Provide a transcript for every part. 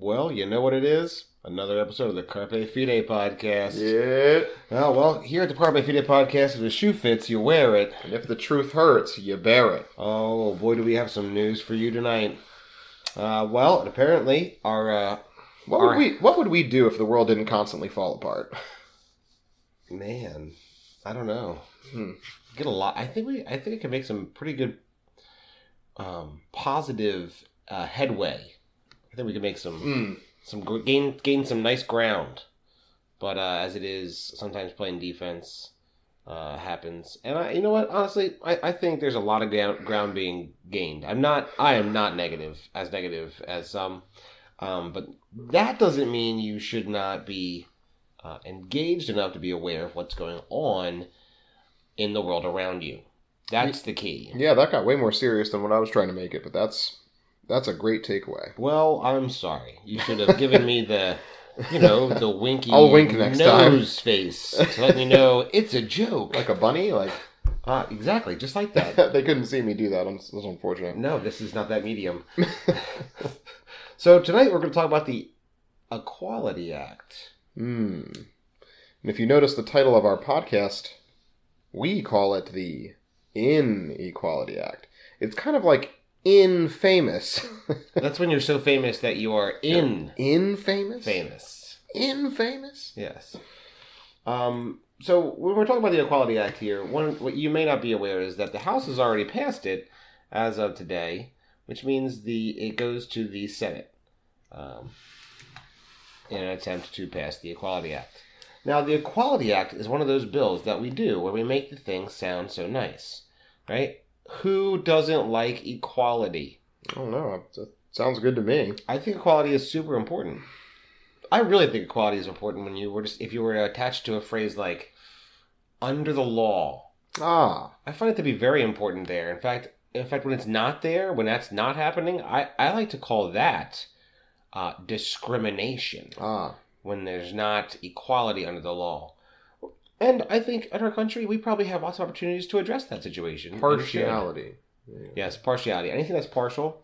Well, you know what it is? Another episode of the Carpe Fide podcast. Yeah. Oh, well, here at the Carpe Fide podcast, if the shoe fits, you wear it. And if the truth hurts, you bear it. Oh, boy, do we have some news for you tonight. Uh, well, apparently, our, uh, What Our- would we What would we do if the world didn't constantly fall apart? man, I don't know. Hmm. Get a lot. I think we, I think it can make some pretty good, um, positive, uh, headway. I think we can make some Mm. some gain gain some nice ground. But uh, as it is, sometimes playing defense uh, happens, and I, you know what? Honestly, I, I think there's a lot of ground, ground being gained. I'm not, I am not negative as negative as some, um, but that doesn't mean you should not be uh, engaged enough to be aware of what's going on in the world around you. That's the key. Yeah, that got way more serious than what I was trying to make it, but that's that's a great takeaway. Well, I'm sorry. You should have given me the, you know, the winky I'll wink next time. nose face to let me know it's a joke. Like a bunny, like Ah, exactly, just like that. they couldn't see me do that. That's unfortunate. No, this is not that medium. so tonight we're going to talk about the Equality Act. Hmm. And if you notice the title of our podcast, we call it the Inequality Act. It's kind of like infamous. That's when you're so famous that you are in infamous? famous. Infamous? Yes. Um, so when we're talking about the Equality Act here, one what you may not be aware is that the House has already passed it as of today, which means the it goes to the Senate um, in an attempt to pass the Equality Act. Now, the Equality Act is one of those bills that we do where we make the thing sound so nice, right? Who doesn't like equality? I don't know. It sounds good to me. I think equality is super important. I really think equality is important when you were just if you were attached to a phrase like under the law. Ah, I find it to be very important there. In fact, in fact, when it's not there, when that's not happening, I, I like to call that uh, discrimination. ah. When there's not equality under the law. And I think in our country, we probably have lots of opportunities to address that situation. and we should. Partiality. Yes, partiality. Anything that's partial,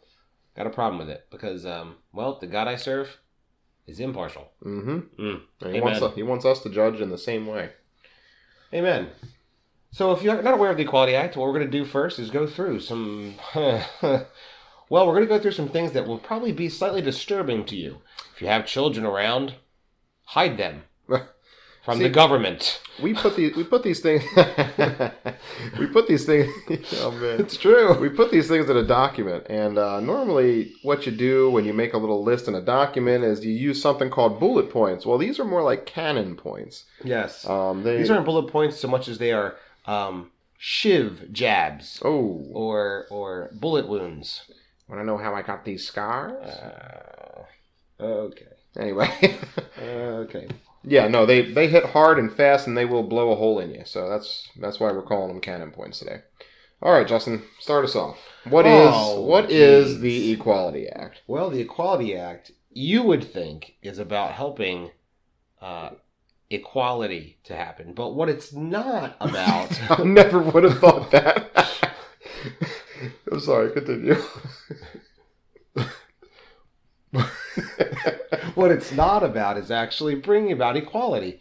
got a problem with it because, um, well, the God I serve is impartial. Mm-hmm. Mm. He wants, he wants us to judge in the same way. Amen. So, if you're not aware of the Equality Act, what we're going to do first is go through some. well, we're going to go through some things that will probably be slightly disturbing to you. If you have children around, hide them from See- the government. We put these we put these things we put these things oh man. true. We put these things in a document, and uh, normally, what you do when you make a little list in a document is you use something called bullet points. Well, these are more like cannon points. Yes. Um, they These aren't bullet points so much as they are um, shiv jabs oh, or or bullet wounds. want to know how I got these scars? Uh, okay. Anyway, Okay. Yeah, no, they they hit hard and fast, and they will blow a hole in you. So that's that's why we're calling them cannon points today. All right, Justin, start us off. What is Oh, what geez. is the Equality Act? Well, the Equality Act, you would think, is about helping uh, equality to happen, but what it's not about. I never would have thought that. I'm sorry, continue. what it's not about is actually bringing about equality.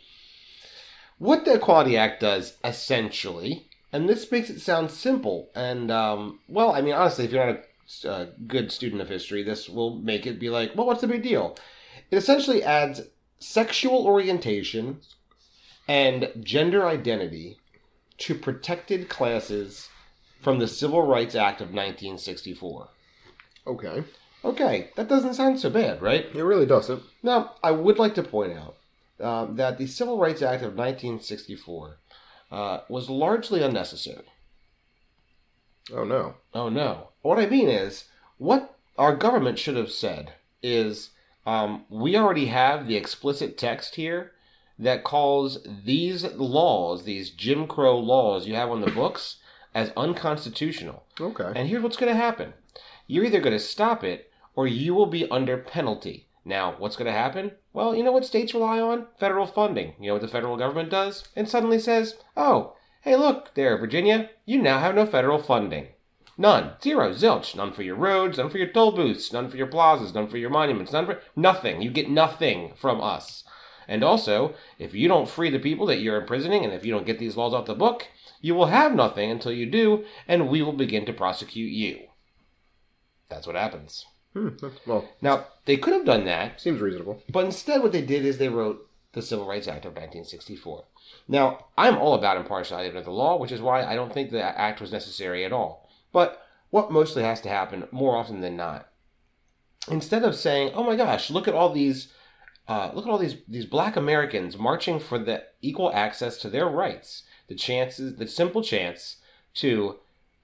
What the Equality Act does, essentially, and this makes it sound simple, and, um, well, I mean, honestly, if you're not a uh, good student of history, this will make it be like, well, what's the big deal? It essentially adds sexual orientation and gender identity to protected classes from the Civil Rights Act of 1964. okay, Okay, that doesn't sound so bad, right? it really doesn't. Now, I would like to point out um, that the Civil Rights Act of 1964 uh, was largely unnecessary. Oh no. Oh no. What I mean is, what our government should have said is um, we already have the explicit text here that calls these laws, these Jim Crow laws you have on the books, as unconstitutional. Okay. And here's what's going to happen you're either going to stop it or you will be under penalty. Now, what's going to happen? Well, you know what states rely on? Federal funding. You know what the federal government does? And suddenly says, oh, hey, look there, Virginia, you now have no federal funding. None. Zero. Zilch. None for your roads, none for your toll booths, none for your plazas, none for your monuments, none for nothing. You get nothing from us. And also, if you don't free the people that you're imprisoning, and if you don't get these laws off the book, you will have nothing until you do, and we will begin to prosecute you. That's what happens. Hmm, well, Now, they could have done that, seems reasonable. but instead, what they did is they wrote the Civil Rights Act of 1964. Now, I'm all about impartiality under the law, which is why I don't think the act was necessary at all. But what mostly has to happen, more often than not, instead of saying, "Oh my gosh, look at all these, uh, look at all these these Black Americans marching for the equal access to their rights, the chances, the simple chance to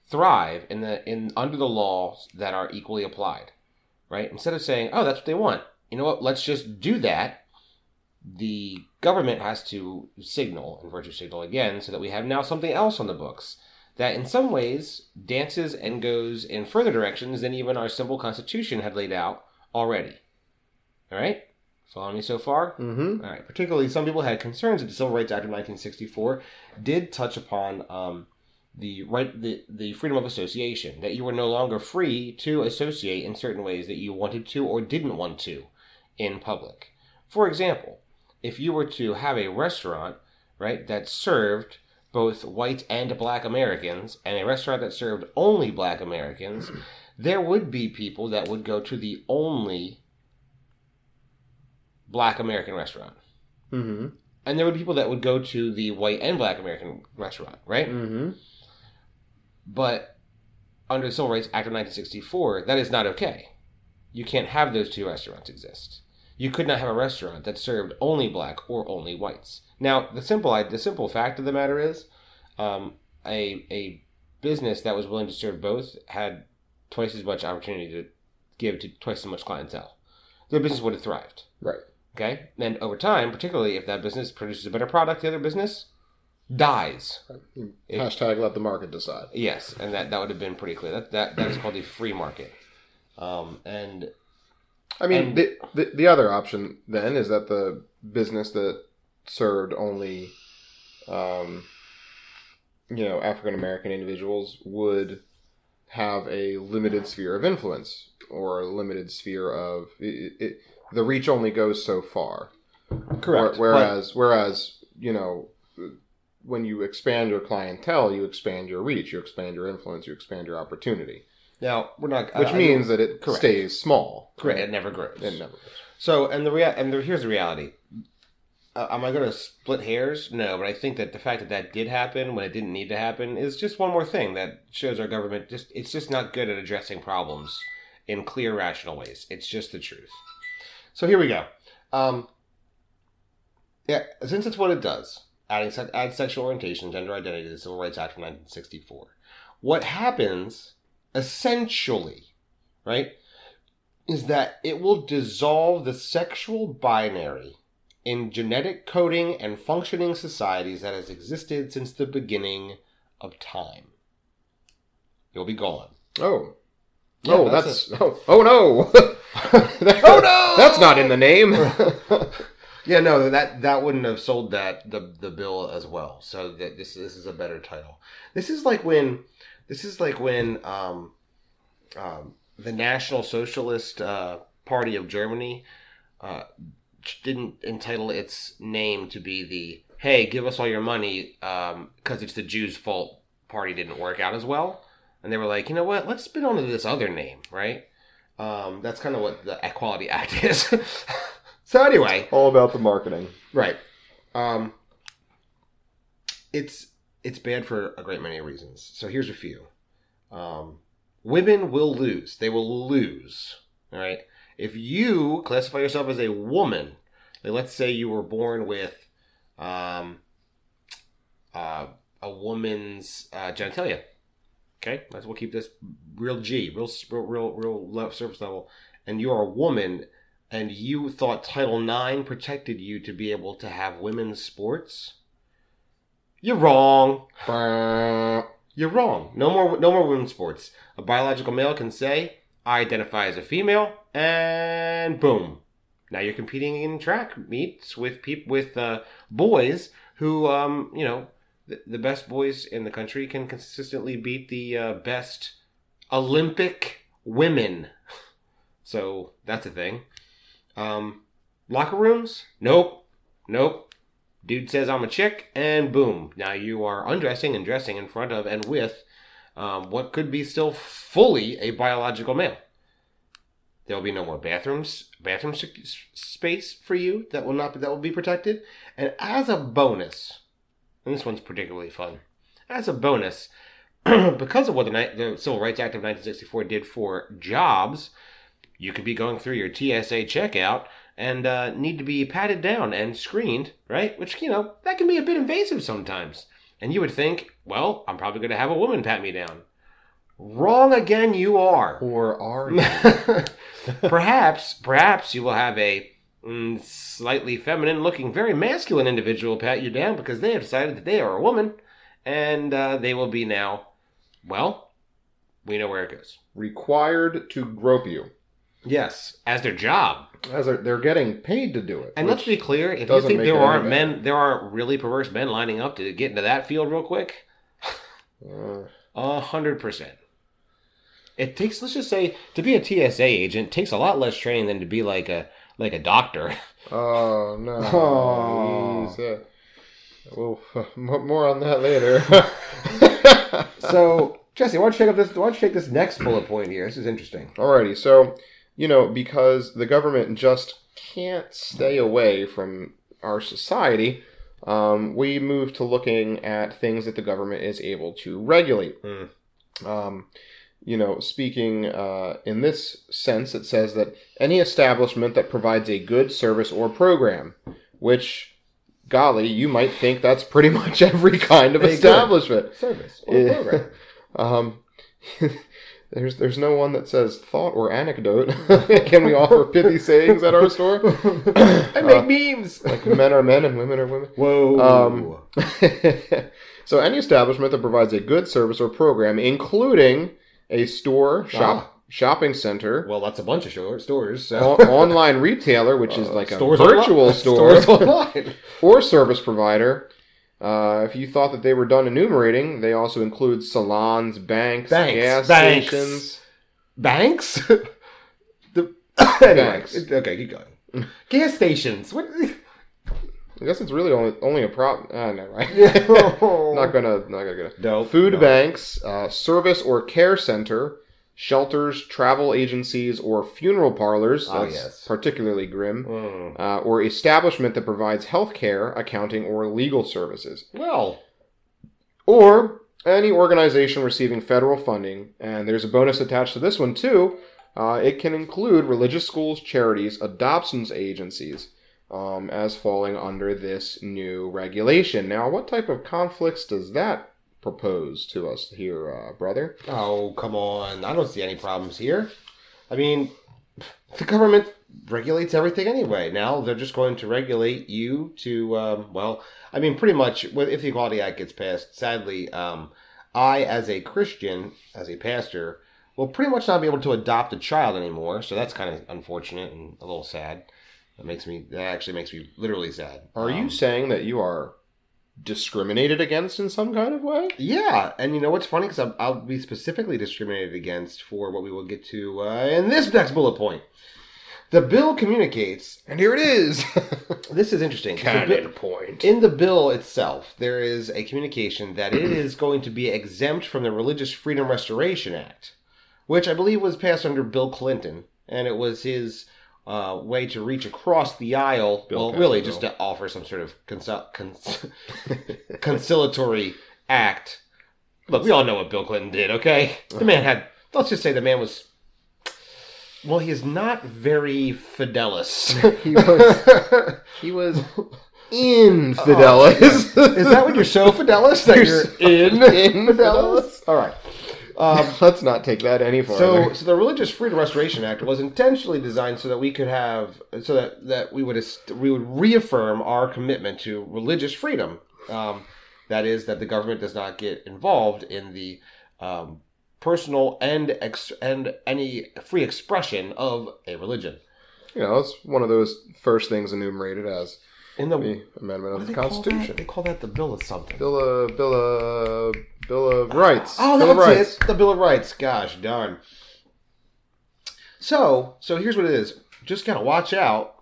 thrive in the in under the laws that are equally applied." Right? Instead of saying, oh, that's what they want, you know what, let's just do that, the government has to signal and virtue signal again so that we have now something else on the books that in some ways dances and goes in further directions than even our simple constitution had laid out already. All right? Following me so far? Mm-hmm. All right. Particularly, some people had concerns that the Civil Rights Act of 1964 did touch upon um, the right, the, the freedom of association. That you were no longer free to associate in certain ways that you wanted to or didn't want to in public. For example, if you were to have a restaurant, right, that served both white and black Americans, and a restaurant that served only black Americans, there would be people that would go to the only black American restaurant. Mm-hmm. And there would be people that would go to the white and black American restaurant, right? Mm-hmm. But under the Civil Rights Act of 1964, that is not okay. You can't have those two restaurants exist. You could not have a restaurant that served only black or only whites. Now, the simple the simple fact of the matter is, um, a a business that was willing to serve both had twice as much opportunity to give to twice as much clientele. Their business would have thrived. Right. Okay, and over time, particularly if that business produces a better product, the other business dies. It- Hashtag let the market decide. Yes, and that, that would have been pretty clear. That that, that is called the free market. Um, and I mean, And- the, the the other option then is that the business that served only, um, you know, African American individuals would have a limited sphere of influence or a limited sphere of it, it, the reach only goes so far. Where- whereas, whereas you know, when you expand your clientele, you expand your reach, you expand your influence, you expand your opportunity, now we're not, which I- I means that it correct. stays small. correct. It never grows. It never. Grows. So, and the rea- and the, here's the reality. Uh, am I going to split hairs? No, but I think that the fact that that did happen when it didn't need to happen is just one more thing that shows our government just it's just not good at addressing problems in clear, rational ways. It's just the truth. So here we go. Um, yeah, since it's what it does, adding add sexual orientation, gender identity to the Civil Rights Act of 1964. What happens essentially, right, is that it will dissolve the sexual binary in genetic coding and functioning societies that has existed since the beginning of time. You'll be gone. Oh. Yeah, oh, that's that's, oh, oh no. Oh, no! That's not in the name. Yeah, no, that that wouldn't have sold that the the bill as well. So that this this is a better title. This is like when this is like when um, um, the National Socialist uh, Party of Germany uh, didn't entitle its name to be the "Hey, give us all your money" because it's the Jews' fault. Party didn't work out as well, and they were like, you know what? Let's spin onto this other name, right? Um, that's kind of what the Equality Act is. So anyway, All about the marketing. Right. Um, it's it's bad for a great many reasons. So here's a few. Um, women will lose. They will lose. All right. If you classify yourself as a woman, like let's say you were born with um, uh, a woman's uh, genitalia. Okay, let's we'll keep this real G, real real real, real low surface level. And you are a woman, and you thought Title IX protected you to be able to have women's sports, you're wrong. You're wrong. No more no more women's sports. A biological male can say, I identify as a female, and boom. Now you're competing in track meets with peop- with uh, boys who, um, you know, the, the best boys in the country can consistently beat the uh, best Olympic women. So that's a thing. Um, locker rooms? Nope. Nope. Dude says I'm a chick, and boom. Now you are undressing and dressing in front of and with um, what could be still fully a biological male. There will be no more bathrooms, bathroom space for you that will not be that will be protected. And as a bonus, and this one's particularly fun, as a bonus, because of what the, the Civil Rights Act of 1964 did for jobs, you could be going through your TSA checkout and uh, need to be patted down and screened, right? Which, you know, that can be a bit invasive sometimes. And you would think, well, I'm probably going to have a woman pat me down. Wrong again, you are. Or are you? perhaps, perhaps you will have a mm, slightly feminine looking, very masculine individual pat you down because they have decided that they are a woman and uh, they will be now, well, we know where it goes. required to grope you. Yes, as their job. As they're, they're getting paid to do it. And let's be clear, if you think there aren't men, there aren't really perverse men lining up to get into that field real quick, uh, a hundred percent. It takes, let's just say, to be a TSA agent takes a lot less training than to be like a like a doctor. oh no. Oh. Uh, well, more more on that later. So, Jesse, why don't you take up this? Why don't you take this next bullet point here? This is interesting. Alrighty, so you know because the government just can't stay away from our society, um, we move to looking at things that the government is able to regulate. Hmm. Um, you know, speaking uh, in this sense, it says that any establishment that provides a good service or program, which, golly, you might think that's pretty much every kind of good. establishment. Service or program. Um, there's there's no one that says thought or anecdote. Can we offer pithy sayings at our store? I make uh, memes. Like men are men and women are women. Whoa. Um, so any establishment that provides a good service or program, including a store, ah. shop, shopping center, well, that's a bunch of short stores. So. online retailer, which is uh, like a virtual store, Stores online. or service provider. Uh, if you thought that they were done enumerating, they also include salons, banks, Banks, gas banks. stations. Banks? the anyway, Banks. okay, keep going. Gas stations. What? I guess it's really only only a prop. Ah, never mind. not not gonna not gonna get it. No. Food no. banks, uh, service or care center, shelters, travel agencies, or funeral parlors. Oh, That's yes. particularly grim. Mm. Uh, or establishment that provides health care, accounting, or legal services. Well, or any organization receiving federal funding. And there's a bonus attached to this one, too. Uh, it can include religious schools, charities, adoptions agencies um, as falling under this new regulation. Now, what type of conflicts does that propose to us here, uh, brother? oh come on! I don't see any problems here. I mean, the government regulates everything anyway. Now they're just going to regulate you to, um, well, I mean, pretty much. with- If the Equality Act gets passed, sadly, um, I, as a Christian, as a pastor, will pretty much not be able to adopt a child anymore. So that's kind of unfortunate and a little sad. That makes me. That actually makes me literally sad. Are you Um, saying that you are discriminated against in some kind of way? Yeah, and you know what's funny? Because I'll, I'll be specifically discriminated against for what we will get to uh, in this next bullet point. The bill communicates. And here it is. This is interesting. Bill- point. in the bill itself, there is a communication that it is going to be exempt from the Religious Freedom Restoration Act, which I believe was passed under Bill Clinton, and it was his uh, way to reach across the aisle. Bill well, really, just to offer some sort of consul- cons- conciliatory act. Look, we all know what Bill Clinton did. Okay, the man had. Let's just say the man was. Well, he is not very fidelis. He was- He was in Fidelis. Is that what you're so fidelis that you're in, in fidelis? All right. Um, Let's not take that any further. so, so the Religious Freedom Restoration Act was intentionally designed so that we could have, so that, that we would we would reaffirm our commitment to religious freedom. Um, that is, that the government does not get involved in the um, personal and ex- and any free expression of a religion. you know, it's one of those first things enumerated as in the the amendment of the they call? Constitution. They call that the Bill of something. Bill of Bill of Bill of Rights. Oh, Bill that's Rights. it. The Bill of Rights. Gosh darn. So, so here's what it is. Just kind of watch out.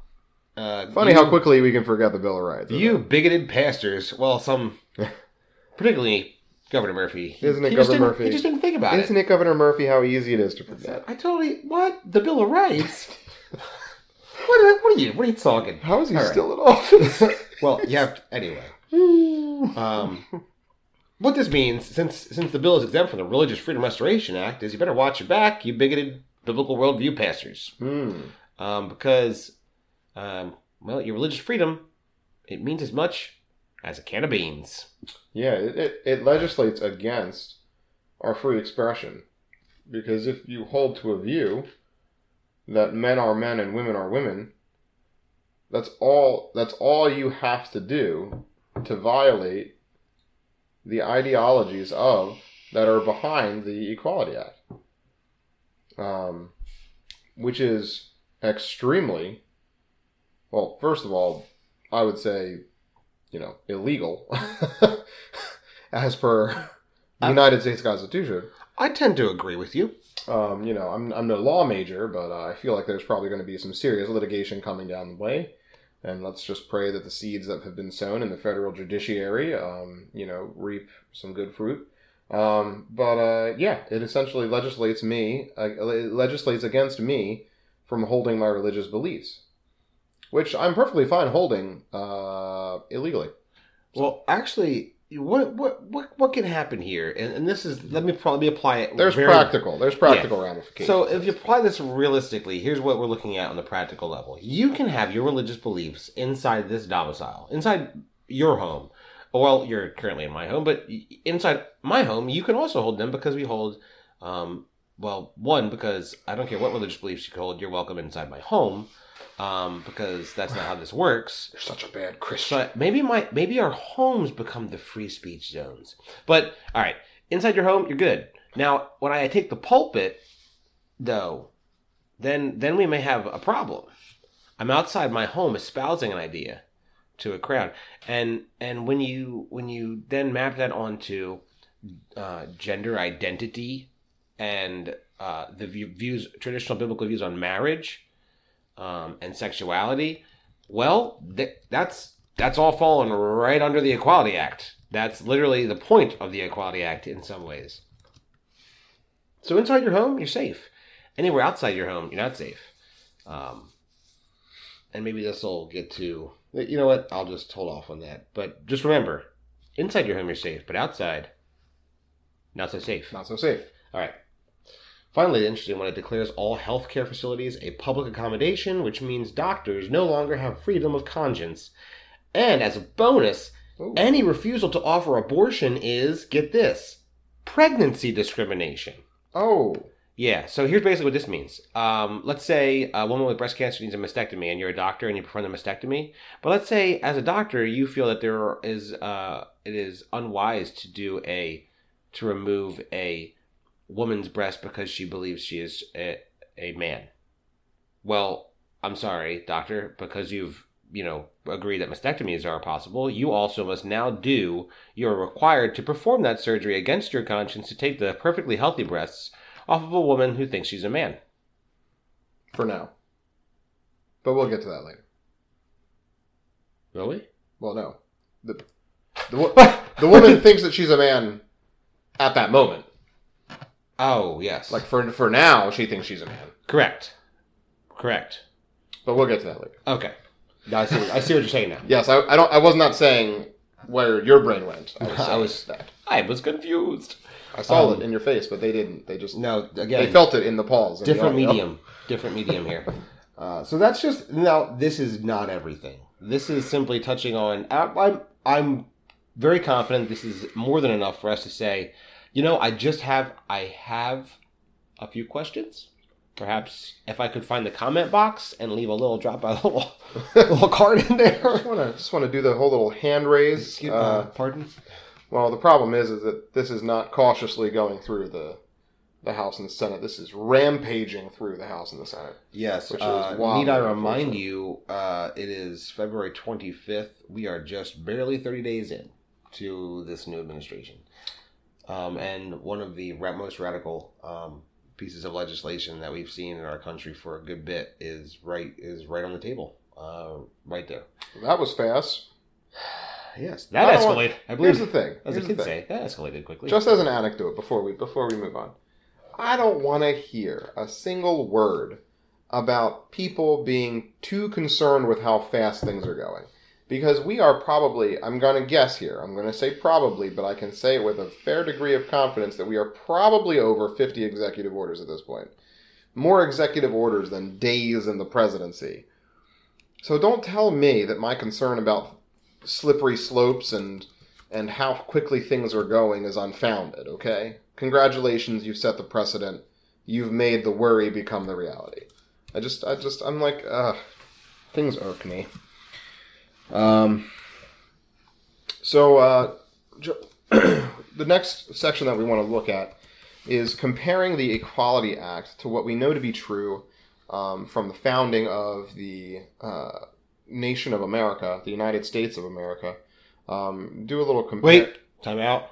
Uh, Funny you, how quickly we can forget the Bill of Rights. you it? bigoted pastors. Well, some, particularly Governor Murphy. Isn't it Governor Murphy? He just didn't think about Isn't it. it Governor Murphy how easy it is to forget? I totally what the Bill of Rights. what, what are you? What are you talking? How is he All right. still in office? Well, you have to, anyway. Um, what this means, since since the bill is exempt from the Religious Freedom Restoration Act, is you better watch your back, you bigoted biblical worldview pastors, Hmm. um, because, um, well, your religious freedom it means as much as a can of beans. Yeah, it, it, it legislates against our free expression. Because if you hold to a view that men are men and women are women, that's all that's all you have to do to violate the ideologies of that are behind the Equality Act. Um, which is extremely well, first of all, I would say you know, illegal as per the United States Constitution. I tend to agree with you. Um, you know, I'm, I'm no law major, but uh, I feel like there's probably going to be some serious litigation coming down the way. And let's just pray that the seeds that have been sown in the federal judiciary, um, you know, reap some good fruit. Um, but uh, yeah, it essentially legislates me, uh, legislates against me from holding my religious beliefs, which I'm perfectly fine holding uh, illegally. Well, actually, what what what what can happen here? And, and this is let me probably apply it. There's very- practical. There's practical ramifications. So if you apply this realistically, here's what we're looking at on the practical level. You can have your religious beliefs inside this domicile, inside your home. Well, you're currently in my home, but inside my home, you can also hold them because we hold, um, well, one, because I don't care what religious beliefs you hold, you're welcome inside my home, um, because that's not how this works. You're such a bad Christian. But maybe my maybe our homes become the free speech zones. But all right, inside your home, you're good. Now, when I take the pulpit, though, then then we may have a problem. I'm outside my home espousing an idea to a crowd, and and when you when you then map that onto uh, gender identity and uh, the view, views traditional biblical views on marriage um, and sexuality, well, th- that's that's all fallen right under the Equality Act. That's literally the point of the Equality Act in some ways. So inside your home, you're safe. Anywhere outside your home, you're not safe. Um, and maybe this will get to you know what? I'll just hold off on that. But just remember, inside your home you're safe, but outside, not so safe. Not so safe. All right. Finally, the interesting one, it declares all healthcare facilities a public accommodation, which means doctors no longer have freedom of conscience. And as a bonus, Ooh. any refusal to offer abortion is, get this, pregnancy discrimination. Oh, Yeah, so here's basically what this means. Um, let's say a woman with breast cancer needs a mastectomy, and you're a doctor and you perform the mastectomy. But let's say, as a doctor, you feel that there is uh, it is unwise to do a to remove a woman's breast because she believes she is a, a man. Well, I'm sorry, doctor, because you've you know agreed that mastectomies are possible. You also must now do. You're required to perform that surgery against your conscience to take the perfectly healthy breasts off of a woman who thinks she's a man. for now. But we'll get to that later. Really? Well, no. The, the, the woman thinks that she's a man at that moment. Oh, yes. Like, for, for now, she thinks she's a man. correct. Correct. But we'll get to that later. Okay. I see. What, I see what you're saying now. Yes, I, I don't. I was not saying where your brain went. I was, I was- that. I was confused. I saw Um, it in your face, but they didn't. They just No, again, they felt it in the pause. in the different medium. Different medium here. Uh, so that's just now. This is not everything. This is simply touching on. I, I'm I'm very confident this is more than enough for us to say. You know, I just have I have a few questions. Perhaps if I could find the comment box and leave a little drop a little little card in there. Just want to just want to do the whole little hand raise. Excuse, Uh, uh, pardon. well, the problem is, is that this is not cautiously going through the the House and the Senate. This is rampaging through the House and the Senate. Yes. Which is uh, need I remind you, uh, it is February 25th. We are just barely 30 days in to this new administration. Um, and one of the most radical um, pieces of legislation that we've seen in our country for a good bit is right is right on the table, uh, right there. That was fast. Yes, that want- escalated. I Here's believe, the thing. as Here's a the kid thing. say, that escalated quickly. Just as an anecdote before we before we move on, I don't want to hear a single word about people being too concerned with how fast things are going. Because we are probably, I'm going to guess here, I'm going to say probably, but I can say it with a fair degree of confidence that we are probably over 50 executive orders at this point. More executive orders than days in the presidency. So don't tell me that my concern about slippery slopes and and how quickly things are going is unfounded, okay? Congratulations, you've set the precedent. You've made the worry become the reality. I just, I just, I'm like, uh, things irk me. Um, so, uh, the next section that we want to look at is comparing the Equality Act to what we know to be true um, from the founding of the uh, nation of America, the United States of America. Um, do a little compare. Wait, time out.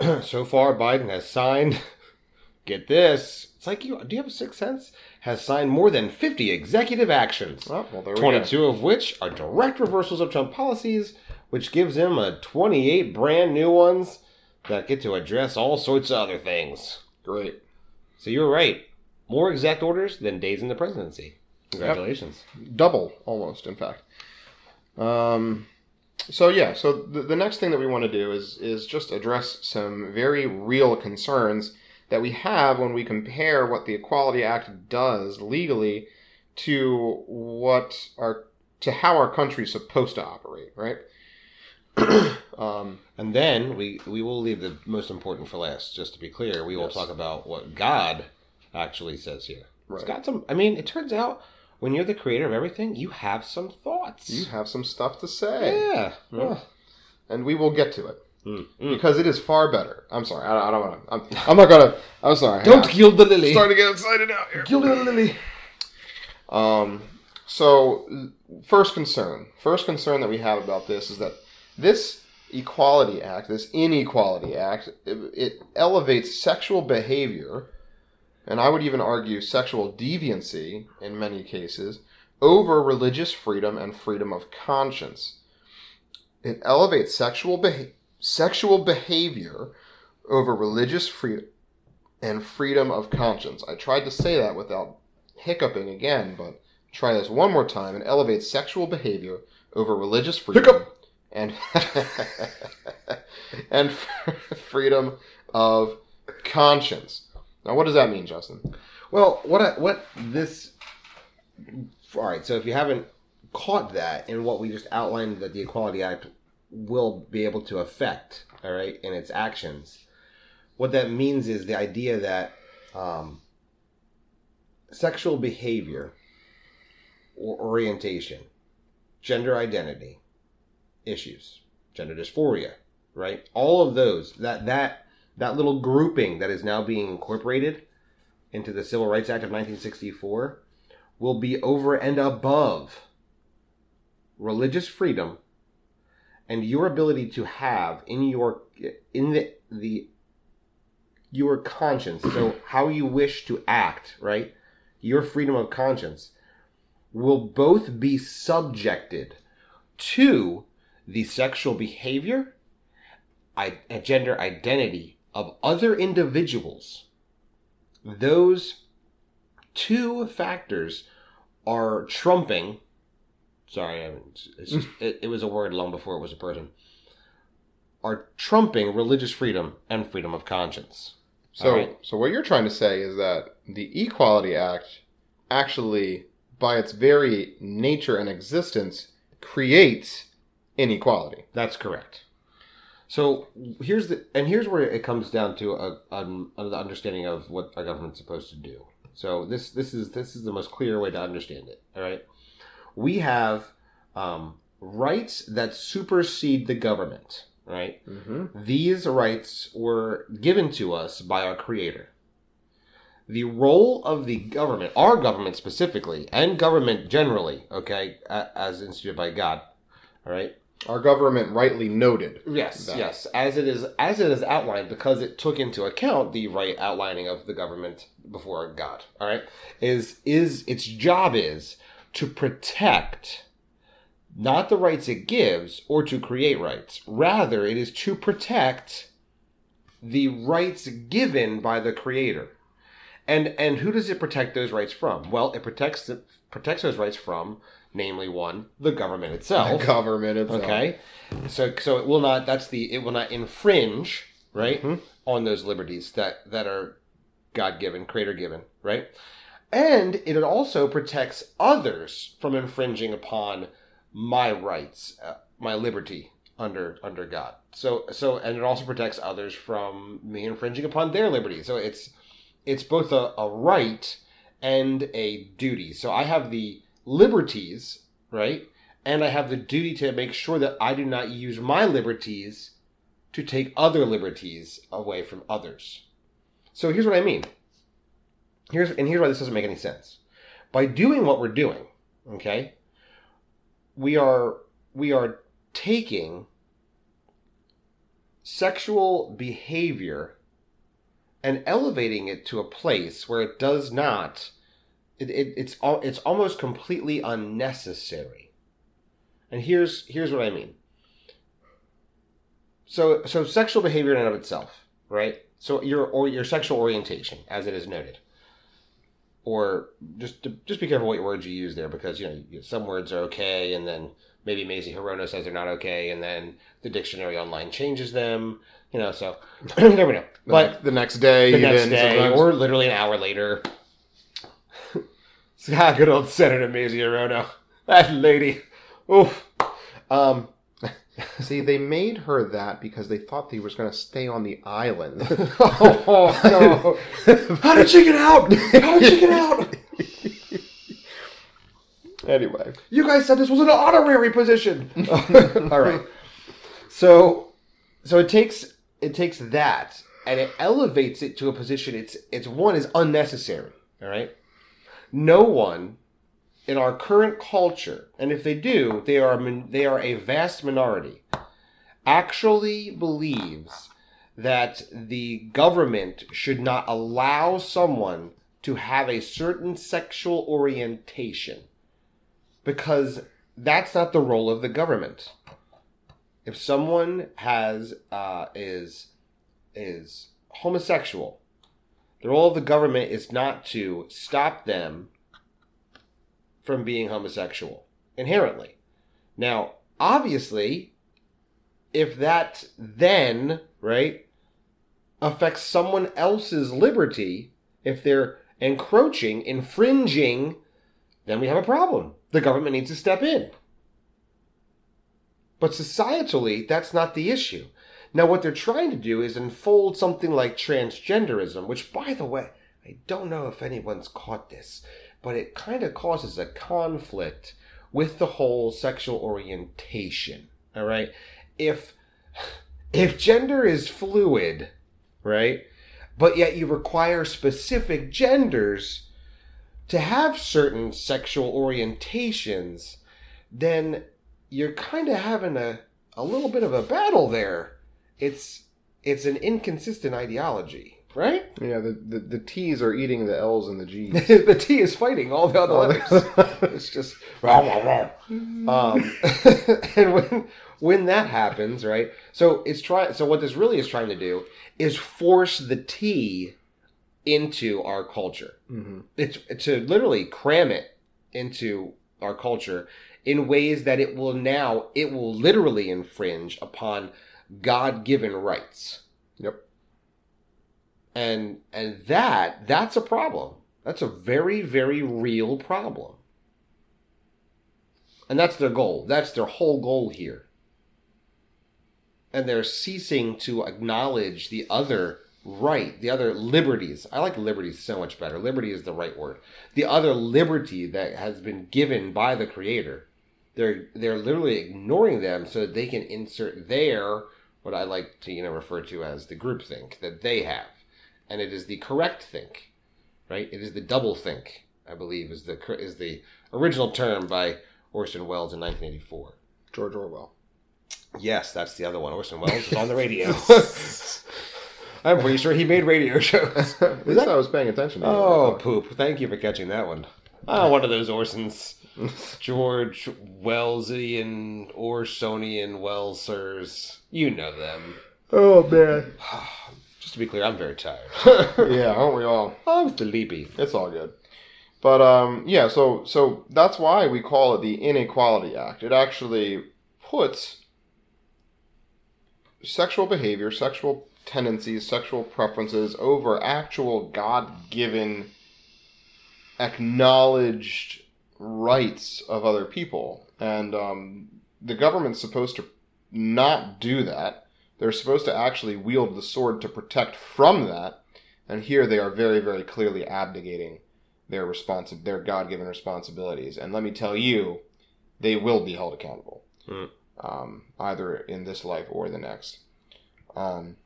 so far, Biden has signed. Get this. It's like you. Do you have a sixth sense? Has signed more than 50 executive actions. Oh, well, there we go. 22 of which are direct reversals of Trump policies, which gives him a 28 brand new ones that get to address all sorts of other things. Great. So you're right. More exact orders than days in the presidency. Congratulations. Double, almost, in fact. Um, so yeah, so the, the next thing that we want to do is is just address some very real concerns that we have when we compare what the Equality Act does legally to what our to how our country's supposed to operate, right? um, And then we we will leave the most important for last. Just to be clear, we will Yes. talk about what God actually says here. It's Right. got some. I mean, it turns out when you're the creator of everything, you have some thoughts. you have some stuff to say, yeah. Yeah. and we will get to it Mm, because it is far better. I'm sorry, I, I don't want to. I'm, I'm not gonna. I'm sorry. Don't I'm gild the lily. starting to get excited out here. Gild the lily. Um, so, first concern, first concern that we have about this is that this Equality Act, this Inequality Act, it, it elevates sexual behavior, and I would even argue sexual deviancy in many cases, over religious freedom and freedom of conscience. It elevates sexual beha- sexual behavior over religious freedom and freedom of conscience. I tried to say that without hiccuping again, but try this one more time and elevate sexual behavior over religious freedom Hiccup. and and freedom of conscience. Now, what does that mean, Justin? Well, what I, what this? All right. So if you haven't caught that in what we just outlined that the Equality Act will be able to affect, all right, in its actions, what that means is the idea that um, sexual behavior or orientation, gender identity issues, gender dysphoria, right? All of those that that that little grouping that is now being incorporated into the Civil Rights Act of 1964 will be over and above religious freedom and your ability to have in your in the the your conscience so how you wish to act right your freedom of conscience will both be subjected to the sexual behavior gender identity of other individuals those two factors are trumping. Sorry, I mean, it's- it's just, it, it was a word long before it was a person. Are trumping religious freedom and freedom of conscience. So, right. so what you're trying to say is that the Equality Act actually, by its very nature and existence, creates inequality. That's correct. So here's the and here's where it comes down to a, an understanding of what our government's supposed to do. So this this is this is the most clear way to understand it. All right, we have um, rights that supersede the government. Right. Mm-hmm. These rights were given to us by our Creator. the role of the government, our government specifically, and government generally, okay, as instituted by God, all right. Our government rightly noted. Yes, that. yes, as it is as it is outlined because it took into account the right outlining of the government before God. All right, is is its job is to protect not the rights it gives or to create rights. Rather, it is to protect the rights given by the creator. And and who does it protect those rights from? Well, it protects it protects those rights from, namely one, the government itself. The government itself. Okay, so so it will not. That's the it will not infringe right Mhm. on those liberties that that are God given, Creator given, right? And it also protects others from infringing upon my rights, uh, my liberty under under God. So so and it also protects others from me infringing upon their liberty. So it's it's both a, a right and a duty. So I have the liberties, right? And I have the duty to make sure that I do not use my liberties to take other liberties away from others. So here's what I mean. Here's and here's why this doesn't make any sense. By doing what we're doing, okay, we are we are taking sexual behavior and elevating it to a place where it does not it, it, it's al- it's almost completely unnecessary. And here's here's what i mean. So so sexual behavior in and of itself right? So your or your sexual orientation as it is noted or just just be careful what words you use there because you know some words are okay and then maybe Mazie Hirono says they're not okay and then the dictionary online changes them you know so never know The but the next day, the even, next day, sometimes. or literally an hour later. ah, good old Senator Mazie Hirono. That lady. Oof. Um, See, they made her that because they thought they was going to stay on the island. oh, no. How did she get out? How did she get out? anyway, You guys said this was an honorary position. All right. So, so it takes it takes that and it elevates it to a position. It's it's one is unnecessary. All right. No one in our current culture, and if they do, they are they are a vast minority, actually believes that the government should not allow someone to have a certain sexual orientation because that's not the role of the government. If someone has uh, is is homosexual, the role of the government is not to stop them from being homosexual inherently. Now, obviously, if that then right affects someone else's liberty, if they're encroaching, infringing, then we have a problem. The government needs to step in. But societally, that's not the issue. Now, what they're trying to do is unfold something like transgenderism, which, by the way, I don't know if anyone's caught this, but it kind of causes a conflict with the whole sexual orientation. All right, if if gender is fluid, right, but yet you require specific genders to have certain sexual orientations, then you're kind of having a, a little bit of a battle there. It's it's an inconsistent ideology, right? yeah, the, the, the T's are eating the L's and the G's. the T is fighting all the other Oh, letters. it's just um, and when when that happens, right? So it's try. So what this really is trying to do is force the T into our culture. hmm It's to literally cram it into our culture in ways that it will now it will literally infringe upon God-given rights. Yep. And and that that's a problem. That's a very very real problem. And that's their goal. That's their whole goal here. And they're ceasing to acknowledge the other right, the other liberties. I like liberties so much better. Liberty is the right word. The other liberty that has been given by the creator. They're they're literally ignoring them so that they can insert their what I like to you know refer to as the groupthink that they have. And it is the correct think right? It is the double think, I believe, is the is the original term by Orson Welles in 1984. George Orwell. Yes, that's the other one. Orson Welles is on the radio. I'm pretty sure he made radio shows. At least I was paying attention. To. Oh, poop. Thank you for catching that one. Oh, one of those Orsons. George Wellesian Orsonian Wellsers. You know them. oh man. Just to be clear, I'm very tired. yeah, aren't we all? I'm sleepy. It's all good. But um, yeah, so so that's why we call it the Inequality Act. It actually puts sexual behavior, sexual tendencies, sexual preferences over actual God-given, acknowledged rights of other people, and um, the government's supposed to not do that. They're supposed to actually wield the sword to protect from that, and here they are very, very clearly abdicating their responsi- their God-given responsibilities. And let me tell you, they will be held accountable, Hmm. um, either in this life or the next. Um,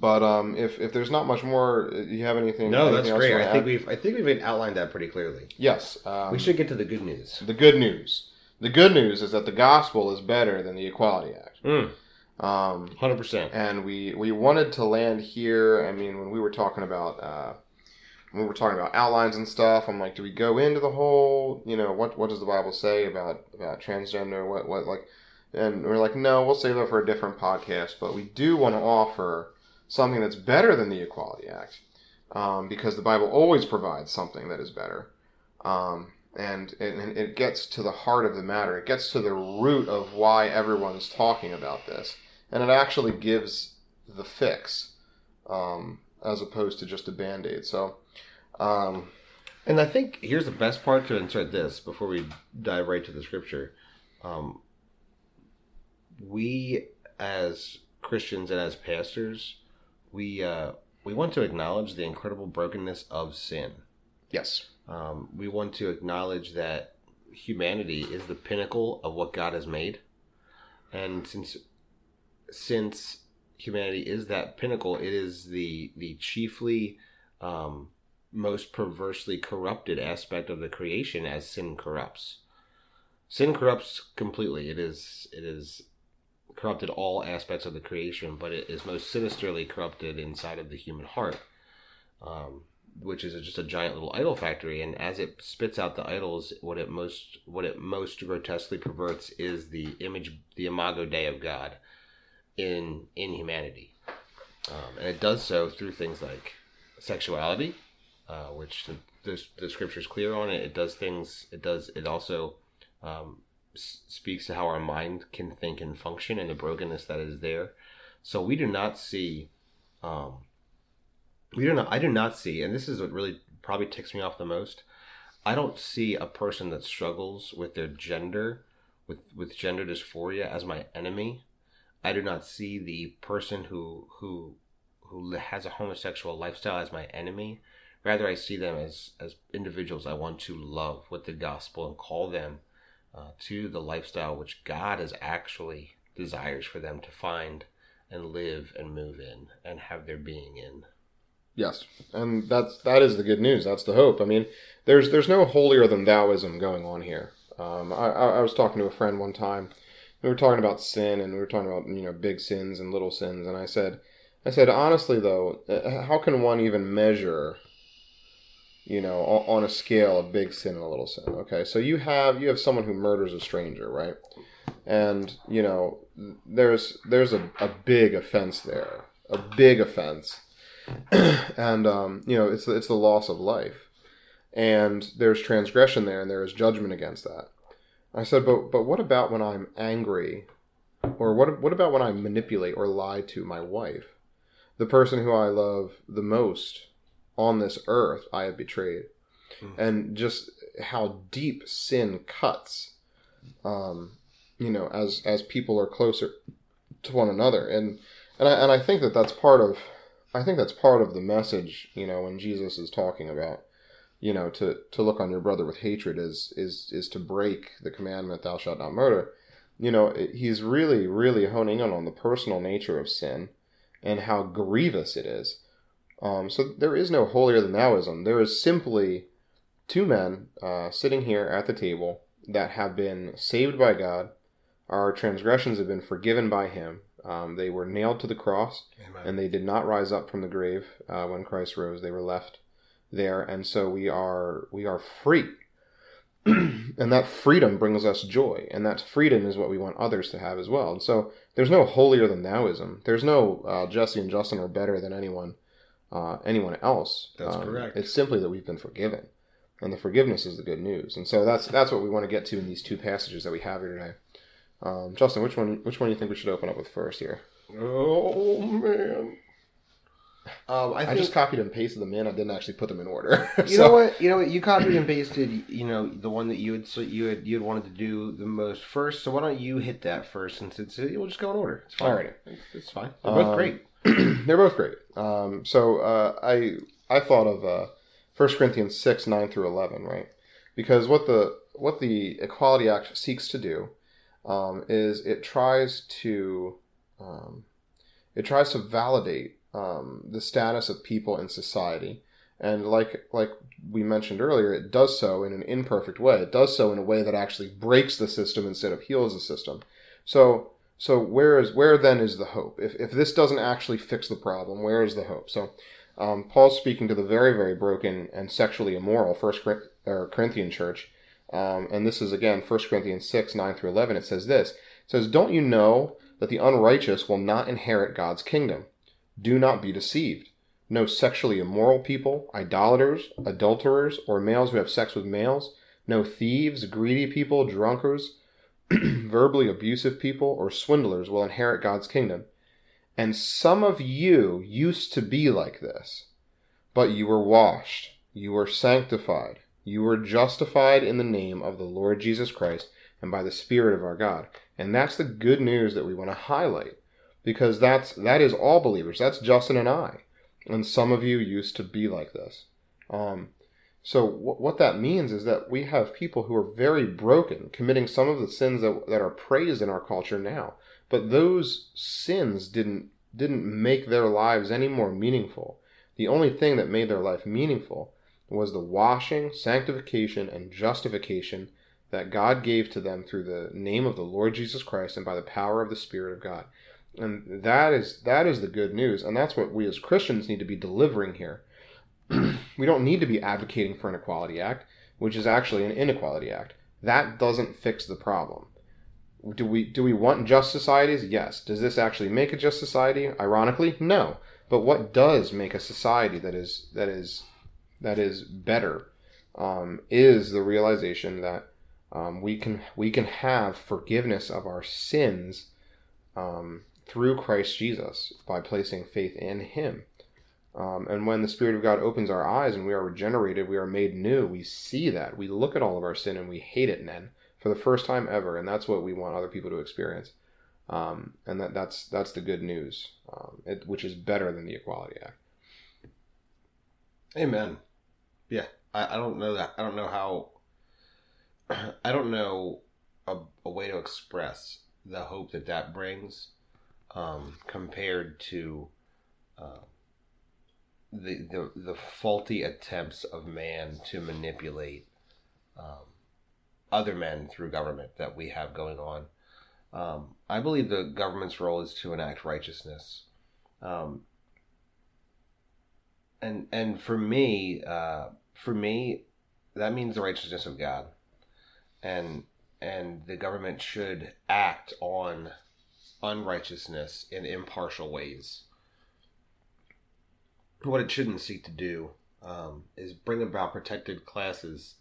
but um, if if there's not much more, uh, you have anything? No, anything that's great. I think add? we've I think we've outlined that pretty clearly. yes. Um, we should get to the good news. The good news. The good news is that the gospel is better than the Equality Act. Mm, Um, 100%. and we we wanted to land here. I mean, when we were talking about uh, when we were talking about outlines and stuff, I'm like, do we go into the whole? You know, what what does the Bible say about about transgender? What what like? And we're like, no, we'll save that for a different podcast. But we do want to offer something that's better than the Equality Act, um, because the Bible always provides something that is better. Um, and, and it gets to the heart of the matter. It gets to the root of why everyone's talking about this and it actually gives the fix um, as opposed to just a band-aid so um, And I think here's the best part to insert this before we dive right to the scripture. Um, we, as Christians and as pastors, we uh, we want to acknowledge the incredible brokenness of sin. yes Um, we want to acknowledge that humanity is the pinnacle of what God has made, and since since humanity is that pinnacle, it is the the chiefly um, most perversely corrupted aspect of the creation as sin corrupts. Sin corrupts completely. It is it is corrupted all aspects of the creation, but it is most sinisterly corrupted inside of the human heart. Um, which is just a giant little idol factory and as it spits out the idols what it most what it most grotesquely perverts is the image the imago dei of god in in humanity. Um, and it does so through things like sexuality uh, which the, the, the scripture is clear on it. It does things it does it also um, s- speaks to how our mind can think and function and the brokenness that is there. So we do not see um, we do not i do not see and this is what really probably ticks me off the most. I don't see a person that struggles with their gender with with gender dysphoria as my enemy. I do not see the person who who who has a homosexual lifestyle as my enemy. Rather i see them as as individuals i want to love with the gospel and call them uh, to the lifestyle which god has actually desires for them to find and live and move in and have their being in yes. And that's that is the good news. That's the hope. I mean there's there's no holier than thouism going on here. Um, I, I was talking to a friend one time. We were talking about sin and we were talking about you know big sins and little sins. And i said i said honestly though uh, how can one even measure you know on, on a scale of big sin and a little sin? Okay. So you have you have someone who murders a stranger right? And you know there's there's a, a big offense there. A big offense and um, you know it's it's the loss of life. And there's transgression there and there is judgment against that. I said but but what about when i'm angry? Or what what about when i manipulate or lie to my wife? The person who i love the most on this earth i have betrayed. Mhm. and just how deep sin cuts um, you know as as people are closer to one another. And and I, and I think that that's part of I think that's part of the message you know when Jesus is talking about you know to to look on your brother with hatred is is is to break the commandment thou shalt not murder you know it, he's really really honing in on the personal nature of sin and how grievous it is Um, so there is no holier than thouism. There is simply two men uh, sitting here at the table that have been saved by God. Our transgressions have been forgiven by Him. Um, they were nailed to the cross, Amen. and they did not rise up from the grave uh, when Christ rose. They were left there, and so we are we are free. and that freedom brings us joy, and that freedom is what we want others to have as well. And so there's no holier than thouism. There's no uh, Jesse and Justin are better than anyone uh, anyone else. That's Um, correct. It's simply that we've been forgiven, and the forgiveness is the good news. And so that's that's what we want to get to in these two passages that we have here today. Um, Justin, which one which one do you think we should open up with first here? oh man. Um, I I, think just copied and pasted them in. I didn't actually put them in order. you know what you know what you copied and pasted. You know the one that you had so you had you had wanted to do the most first. So why don't you hit that first since it's we'll just go in order. It's fine. Alrighty. It's, it's fine. They're both Um, great. They're both great. Um, so uh, I I thought of uh, 1 Corinthians six nine through eleven, right? Because what the what the Equality Act seeks to do um, is it tries to um, it tries to validate um, the status of people in society, and like like we mentioned earlier, it does so in an imperfect way. It does so in a way that actually breaks the system instead of heals the system. So so where is where then is the hope? If, if this doesn't actually fix the problem, where is the hope? So um, Paul's speaking to the very very broken and sexually immoral First or Corinthian church, um, and this is again First Corinthians six nine through eleven. It says this. It says, "Don't you know that the unrighteous will not inherit God's kingdom? Do not be deceived. No sexually immoral people, idolaters, adulterers, or males who have sex with males. No thieves, greedy people, drunkards." verbally abusive people, or swindlers will inherit God's kingdom. And some of you used to be like this, but you were washed, you were sanctified, you were justified in the name of the Lord Jesus Christ and by the Spirit of our God. And that's the good news that we want to highlight because that's that is all believers. That's Justin and I. And some of you used to be like this. Um, so wh- what that means is that we have people who are very broken, committing some of the sins that, that are praised in our culture now. But those sins didn't didn't make their lives any more meaningful. The only thing that made their life meaningful was the washing, sanctification, and justification that God gave to them through the name of the Lord Jesus Christ and by the power of the Spirit of God. And that is that is the good news, and that's what we as Christians need to be delivering here. we don't need to be advocating for an equality act, which is actually an inequality act. That doesn't fix the problem. Do we do we want just societies? Yes. Does this actually make a just society? Ironically, no. But what does make a society that is that is that is better um, is the realization that um, we can we can have forgiveness of our sins um, through Christ Jesus by placing faith in Him. Um, and when the Spirit of God opens our eyes and we are regenerated, we are made new. We see that. We look at all of our sin and we hate it then for the first time ever, and that's what we want other people to experience. Um, and that, that's that's the good news, um, it, which is better than the Equality Act. Amen. Yeah, I, I don't know that. I don't know how. I don't know a, a way to express the hope that that brings, um, compared to uh, the, the the faulty attempts of man to manipulate um, other men through government that we have going on. Um, I believe the government's role is to enact righteousness. Um, and and for me, uh, for me, that means the righteousness of God, and and the government should act on unrighteousness in impartial ways. What it shouldn't seek to do um, is bring about protected classes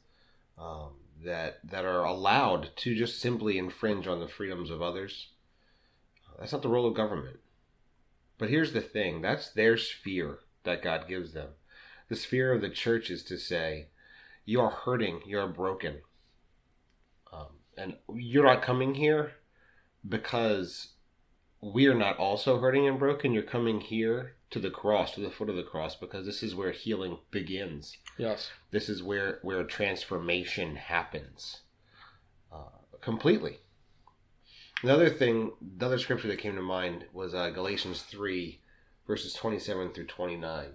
um, that that are allowed to just simply infringe on the freedoms of others. That's not the role of government. But here's the thing: that's their sphere that God gives them. The sphere of the church is to say, you are hurting, you are broken. Um, and you're not coming here because we are not also hurting and broken. You're coming here to the cross, to the foot of the cross, because this is where healing begins. Yes. This is where, where transformation happens uh, completely. Another thing, another scripture that came to mind was uh, Galatians 3, verses 27 through 29.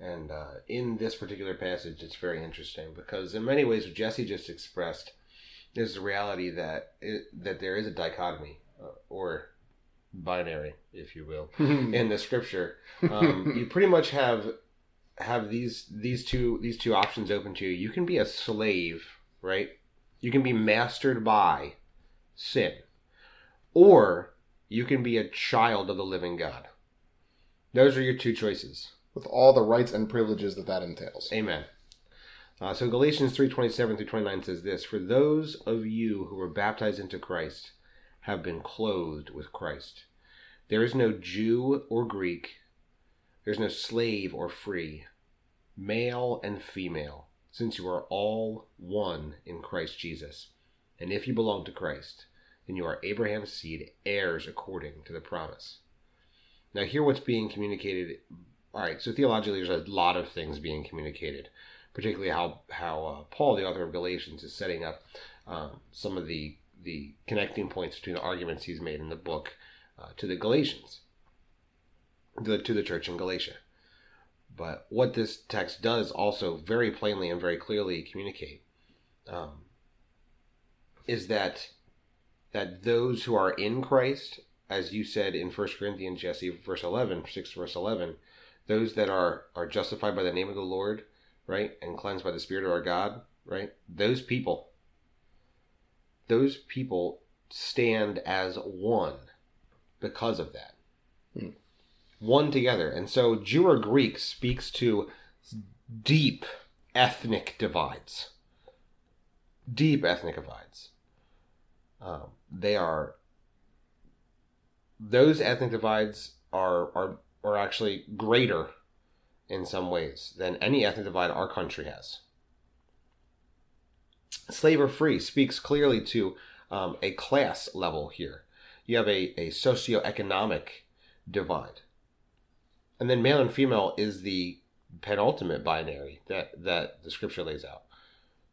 And uh, in this particular passage, it's very interesting because, in many ways, what Jesse just expressed is the reality that it, that there is a dichotomy uh, or binary, if you will, in the scripture. Um, you pretty much have have these these two these two options open to you. You can be a slave, right? You can be mastered by sin, or you can be a child of the living God. Those are your two choices. With all the rights and privileges that that entails. Amen. Uh, so Galatians 3:27 through 29 says this, "For those of you who were baptized into Christ have been clothed with Christ. There is no Jew or Greek, there's no slave or free, male and female, since you are all one in Christ Jesus. And if you belong to Christ, then you are Abraham's seed, heirs according to the promise." Now, hear what's being communicated. All right, so theologically, there's a lot of things being communicated, particularly how how uh, Paul, the author of Galatians, is setting up um, some of the the connecting points between the arguments he's made in the book uh, to the Galatians, to the, to the church in Galatia. But what this text does also very plainly and very clearly communicate um, is that that those who are in Christ as you said in 1 Corinthians, Jesse, verse 11, 6 verse 11, those that are, are justified by the name of the Lord, right, and cleansed by the Spirit of our God, right, those people, those people stand as one because of that. Hmm. One together. And so Jew or Greek speaks to deep ethnic divides. Deep ethnic divides. Um, they are those ethnic divides are are are actually greater in some ways than any ethnic divide our country has. Slave or free speaks clearly to um, a class level here. You have a, a socioeconomic divide. And then male and female is the penultimate binary that, that the scripture lays out.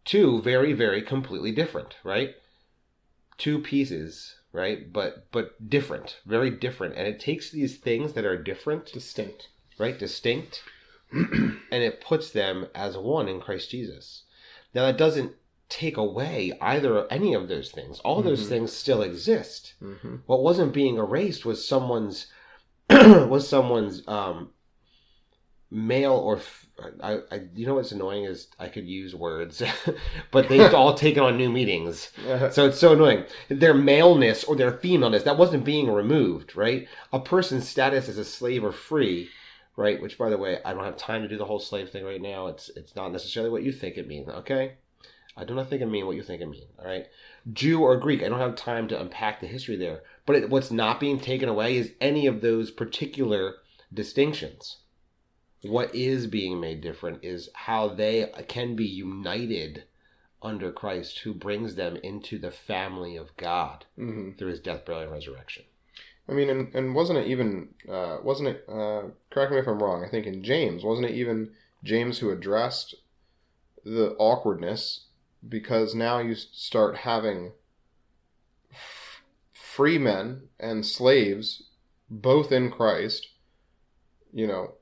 Two very, very completely different, right? Two pieces right? But but different, very different. And it takes these things that are different, distinct, right? Distinct, and it puts them as one in Christ Jesus. Now that doesn't take away either any of those things. All mm-hmm. those things still exist. Mm-hmm. What wasn't being erased was someone's was someone's um, male or I, I, you know what's annoying is I could use words, but they've all taken on new meanings. Uh-huh. So it's so annoying. Their maleness or their femaleness that wasn't being removed, right? A person's status as a slave or free, right? Which, by the way, I don't have time to do the whole slave thing right now. It's it's not necessarily what you think it means. Okay, I do not think it mean what you think it mean. All right, Jew or Greek. I don't have time to unpack the history there. But it, what's not being taken away is any of those particular distinctions what is being made different is how they can be united under Christ, who brings them into the family of God mm-hmm. through His death, burial, and resurrection. I mean, and, and wasn't it even uh, wasn't it? Uh, correct me if I'm wrong. I think in James wasn't it even James who addressed the awkwardness because now you start having f- free men and slaves both in Christ. You know,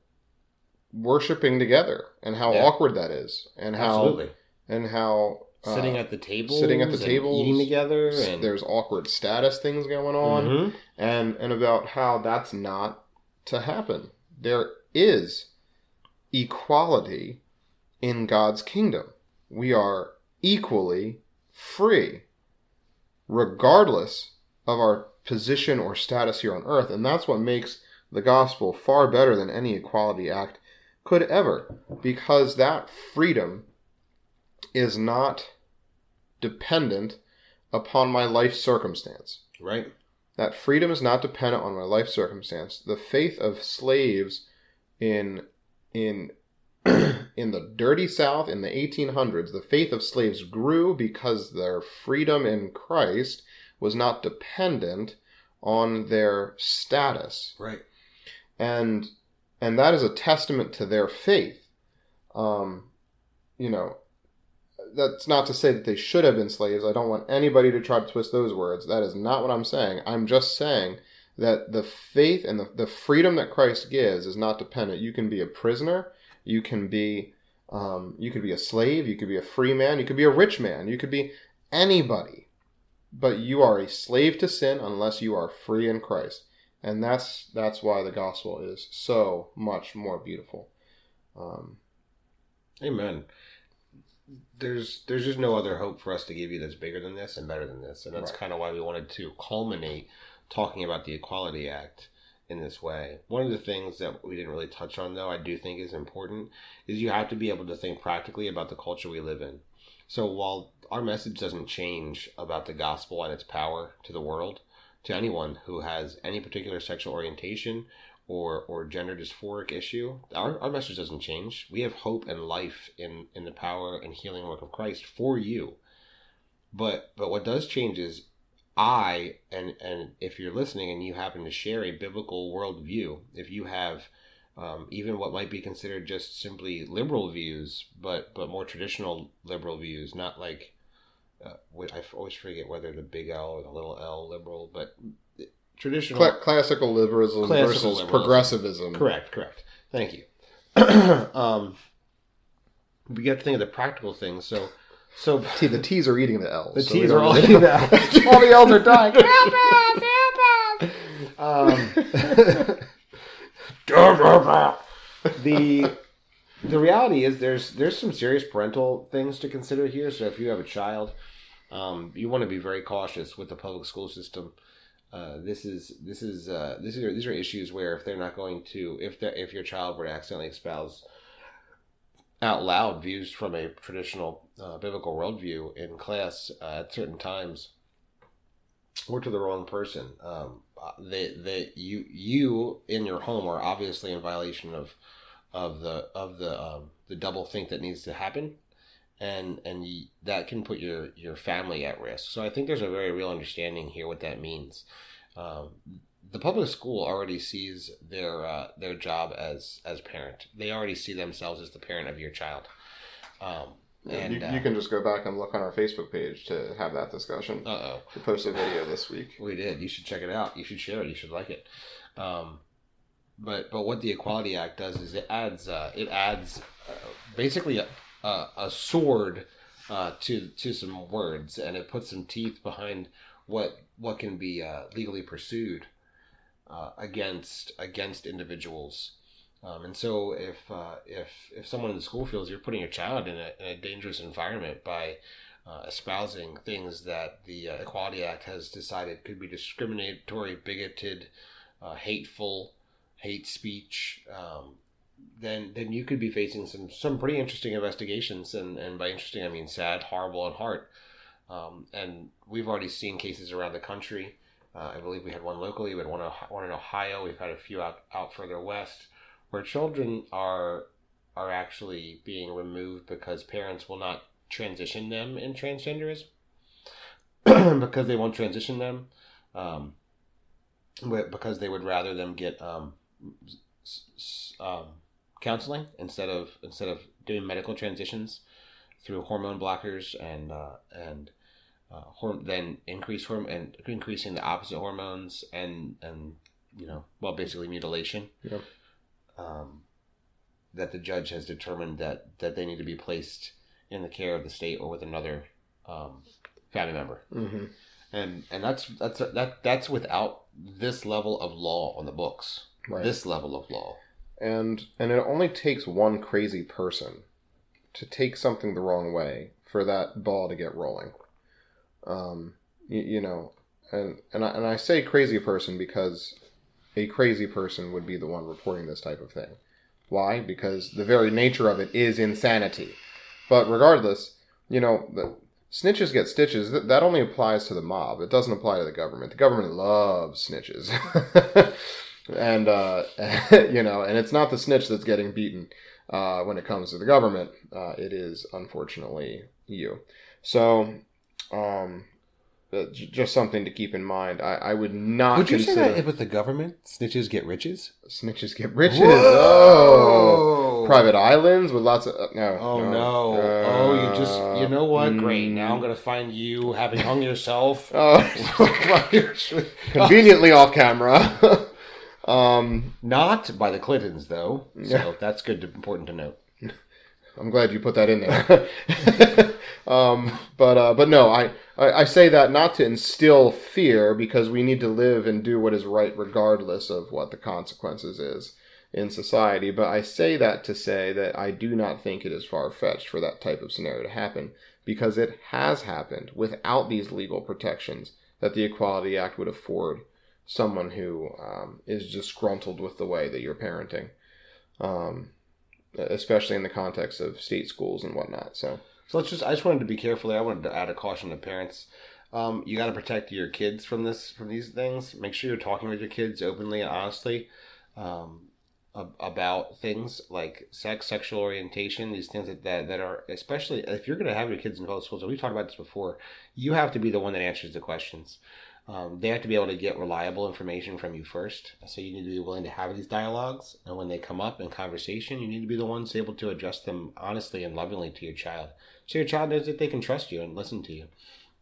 worshiping together and how yeah. awkward that is and how Absolutely. and how uh, sitting at the table sitting at the table eating together and... there's awkward status things going on mm-hmm. and and about how that's not to happen there is equality in God's kingdom we are equally free regardless of our position or status here on earth and that's what makes the gospel far better than any equality act could ever, because that freedom is not dependent upon my life circumstance. Right. That freedom is not dependent on my life circumstance. The faith of slaves in in in the dirty South in the 1800s, the faith of slaves grew because their freedom in Christ was not dependent on their status. Right. And and that is a testament to their faith. Um, you know, that's not to say that they should have been slaves. I don't want anybody to try to twist those words. That is not what I'm saying. I'm just saying that the faith and the, the freedom that Christ gives is not dependent. You can be a prisoner You can be um, you could be a slave, you could be a free man, you could be a rich man, you could be anybody. But you are a slave to sin unless you are free in Christ. And that's that's why the gospel is so much more beautiful. Um, Amen. There's there's just no other hope for us to give you that's bigger than this and better than this, and that's Right. kind of why we wanted to culminate talking about the Equality Act in this way. One of the things that we didn't really touch on, though, I do think is important, is you have to be able to think practically about the culture we live in. So while our message doesn't change about the gospel and its power to the world, to anyone who has any particular sexual orientation or or gender dysphoric issue, our, our message doesn't change. We have hope and life in in the power and healing work of Christ for you. But but what does change is I and and if you're listening and you happen to share a biblical worldview, if you have um, even what might be considered just simply liberal views, but but more traditional liberal views, not like uh, I always forget whether the big L or the little L liberal, but traditional. cla- classical liberalism Classical versus liberalism. progressivism. Correct, correct. Thank you. um, we got to think of the practical things. So, so T, the T's are eating the L's. the so T's are all eating that. all the L's are dying. Help us! Help us! Um, the the reality is there's there's some serious parental things to consider here. So if you have a child, um, you want to be very cautious with the public school system. Uh, this is this is uh, this is these are issues where if they're not going to if if your child were to accidentally espouse out loud views from a traditional uh, biblical worldview in class uh, at certain times or to the wrong person um, uh, they, they you you in your home are obviously in violation of of the of the um, the double think that needs to happen and and that can put your your family at risk so i think there's a very real understanding here what that means um, the public school already sees their uh, their job as as parent they already see themselves as the parent of your child um, and you, uh, you can just go back and look on our Facebook page to have that discussion. uh-oh We posted a video this week. We did. You should check it out. You should share it. You should like it. Um, but but what the Equality Act does is it adds uh, it adds uh, basically a, a, a sword uh, to to some words, and it puts some teeth behind what what can be uh, legally pursued uh, against against individuals. Um, and so if uh, if if someone in the school feels you're putting your child in a, in a dangerous environment by uh, espousing things that the uh, Equality Act has decided could be discriminatory, bigoted, uh, hateful, hate speech, um, then then you could be facing some some pretty interesting investigations, and and by interesting I mean sad, horrible, and hard. Um, and we've already seen cases around the country. Uh, I believe we had one locally. We had one, one in Ohio. We've had a few out, out further west, where children are are actually being removed because parents will not transition them in transgenderism because they won't transition them um, because they would rather them get um, um, counseling instead of instead of doing medical transitions through hormone blockers and uh, and uh, horm- then increase horm- and increasing the opposite hormones and and you know well basically mutilation. Yep. um, that the judge has determined that that they need to be placed in the care of the state or with another um, family member. Hmm and and that's that's that that's without this level of law on the books. Right. this level of law and and it only takes one crazy person to take something the wrong way for that ball to get rolling. Um, you, you know, and and I, and I say crazy person because a crazy person would be the one reporting this type of thing. Why? Because the very nature of it is insanity. But regardless, you know, the snitches get stitches. That, that only applies to the mob. It doesn't apply to the government. The government loves snitches. and uh, you know, and it's not the snitch that's getting beaten uh, when it comes to the government. Uh, it is unfortunately you. So, um, uh, just something to keep in mind. I, I would not would you say that with the government snitches get riches snitches get riches. Oh, private islands with lots of uh, no. oh no oh you just you know what great now i'm gonna find you having hung yourself Oh, conveniently off camera. Um, Not by the Clintons, though. So Yeah. that's good, to, important to note. I'm glad you put that in there. um, but uh, but no, I, I I say that not to instill fear because we need to live and do what is right regardless of what the consequences is in society. But I say that to say that I do not think it is far fetched for that type of scenario to happen because it has happened without these legal protections that the Equality Act would afford someone who um, is disgruntled with the way that you're parenting. Um, especially in the context of state schools and whatnot. So So let's just, I just wanted to be careful there. I wanted to add a caution to parents. Um, you got to protect your kids from this, from these things. Make sure you're talking with your kids openly and honestly um, ab- about things like sex, sexual orientation, these things that, that, that are, especially if you're going to have your kids in public schools, and we've talked about this before, you have to be the one that answers the questions. Um, they have to be able to get reliable information from you first. So you need to be willing to have these dialogues. And when they come up in conversation, you need to be the ones able to address them honestly and lovingly to your child. So your child knows that they can trust you and listen to you.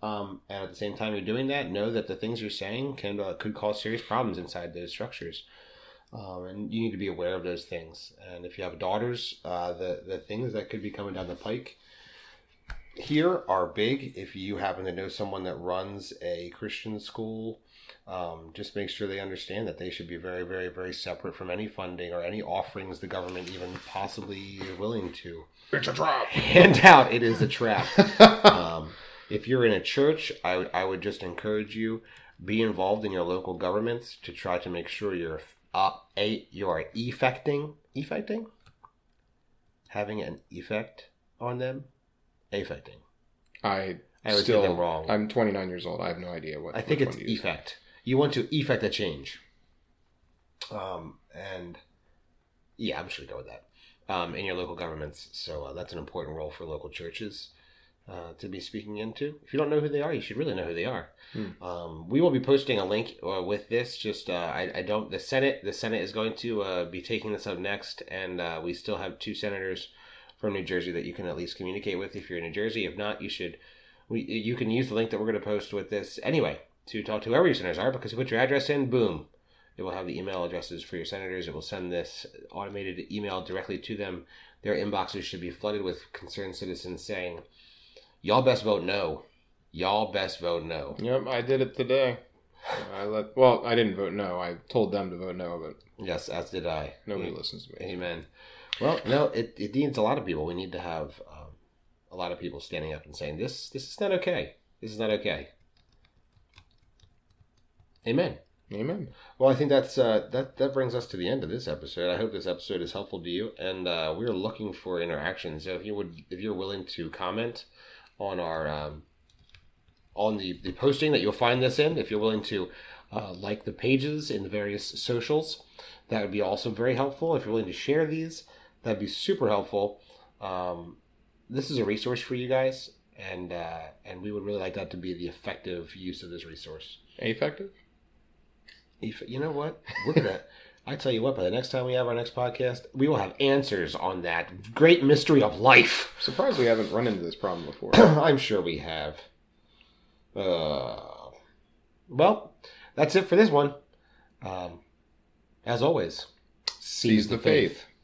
Um, and at the same time you're doing that, know that the things you're saying can uh, could cause serious problems inside those structures. Um, and you need to be aware of those things. And if you have daughters, uh, the the things that could be coming down the pike here are big. If you happen to know someone that runs a Christian school, um, just make sure they understand that they should be very, very, very separate from any funding or any offerings the government even possibly is willing to it's a trap. hand out. It is a trap. um, if you're in a church, I would I would just encourage you be involved in your local governments to try to make sure you're uh, a you are effecting effecting having an effect on them affecting. I I always still wrong. I'm 29 years old. I have no idea what. I think it's effect. You want to effect a change. Um, and yeah, I'm sure gonna go with that. Um, in your local governments, so uh, that's an important role for local churches uh, to be speaking into. If you don't know who they are, you should really know who they are. Hmm. Um, we will be posting a link uh, with this. Just uh, I, I don't the Senate the Senate is going to uh, be taking this up next, and uh, we still have two senators from New Jersey that you can at least communicate with if you're in New Jersey. If not, you should we you can use the link that we're going to post with this anyway to talk to whoever your senators are because you put your address in, boom, it will have the email addresses for your senators. It will send this automated email directly to them. Their inboxes should be flooded with concerned citizens saying, "Y'all best vote no. Y'all best vote no." Yep, I did it today. I let. Well, I didn't vote no. I told them to vote no, but Yes, as did I. nobody listens to me. Amen. Well, no, it, it needs a lot of people. We need to have um, a lot of people standing up and saying this this is not okay. This is not okay. Amen. Amen. Well, I think that's uh, that that brings us to the end of this episode. I hope this episode is helpful to you, and uh, we're looking for interaction. So if you would, if you're willing to comment on our um, on the the posting that you'll find this in, if you're willing to uh, like the pages in the various socials, that would be also very helpful. If you're willing to share these, that'd be super helpful. Um, this is a resource for you guys, and uh, and we would really like that to be the effective use of this resource. Effective? If you know what, we're gonna. I tell you what, by the next time we have our next podcast, we will have answers on that great mystery of life. Surprised we haven't run into this problem before. I'm sure we have. Uh, well, that's it for this one. Um, as always, Seize the faith.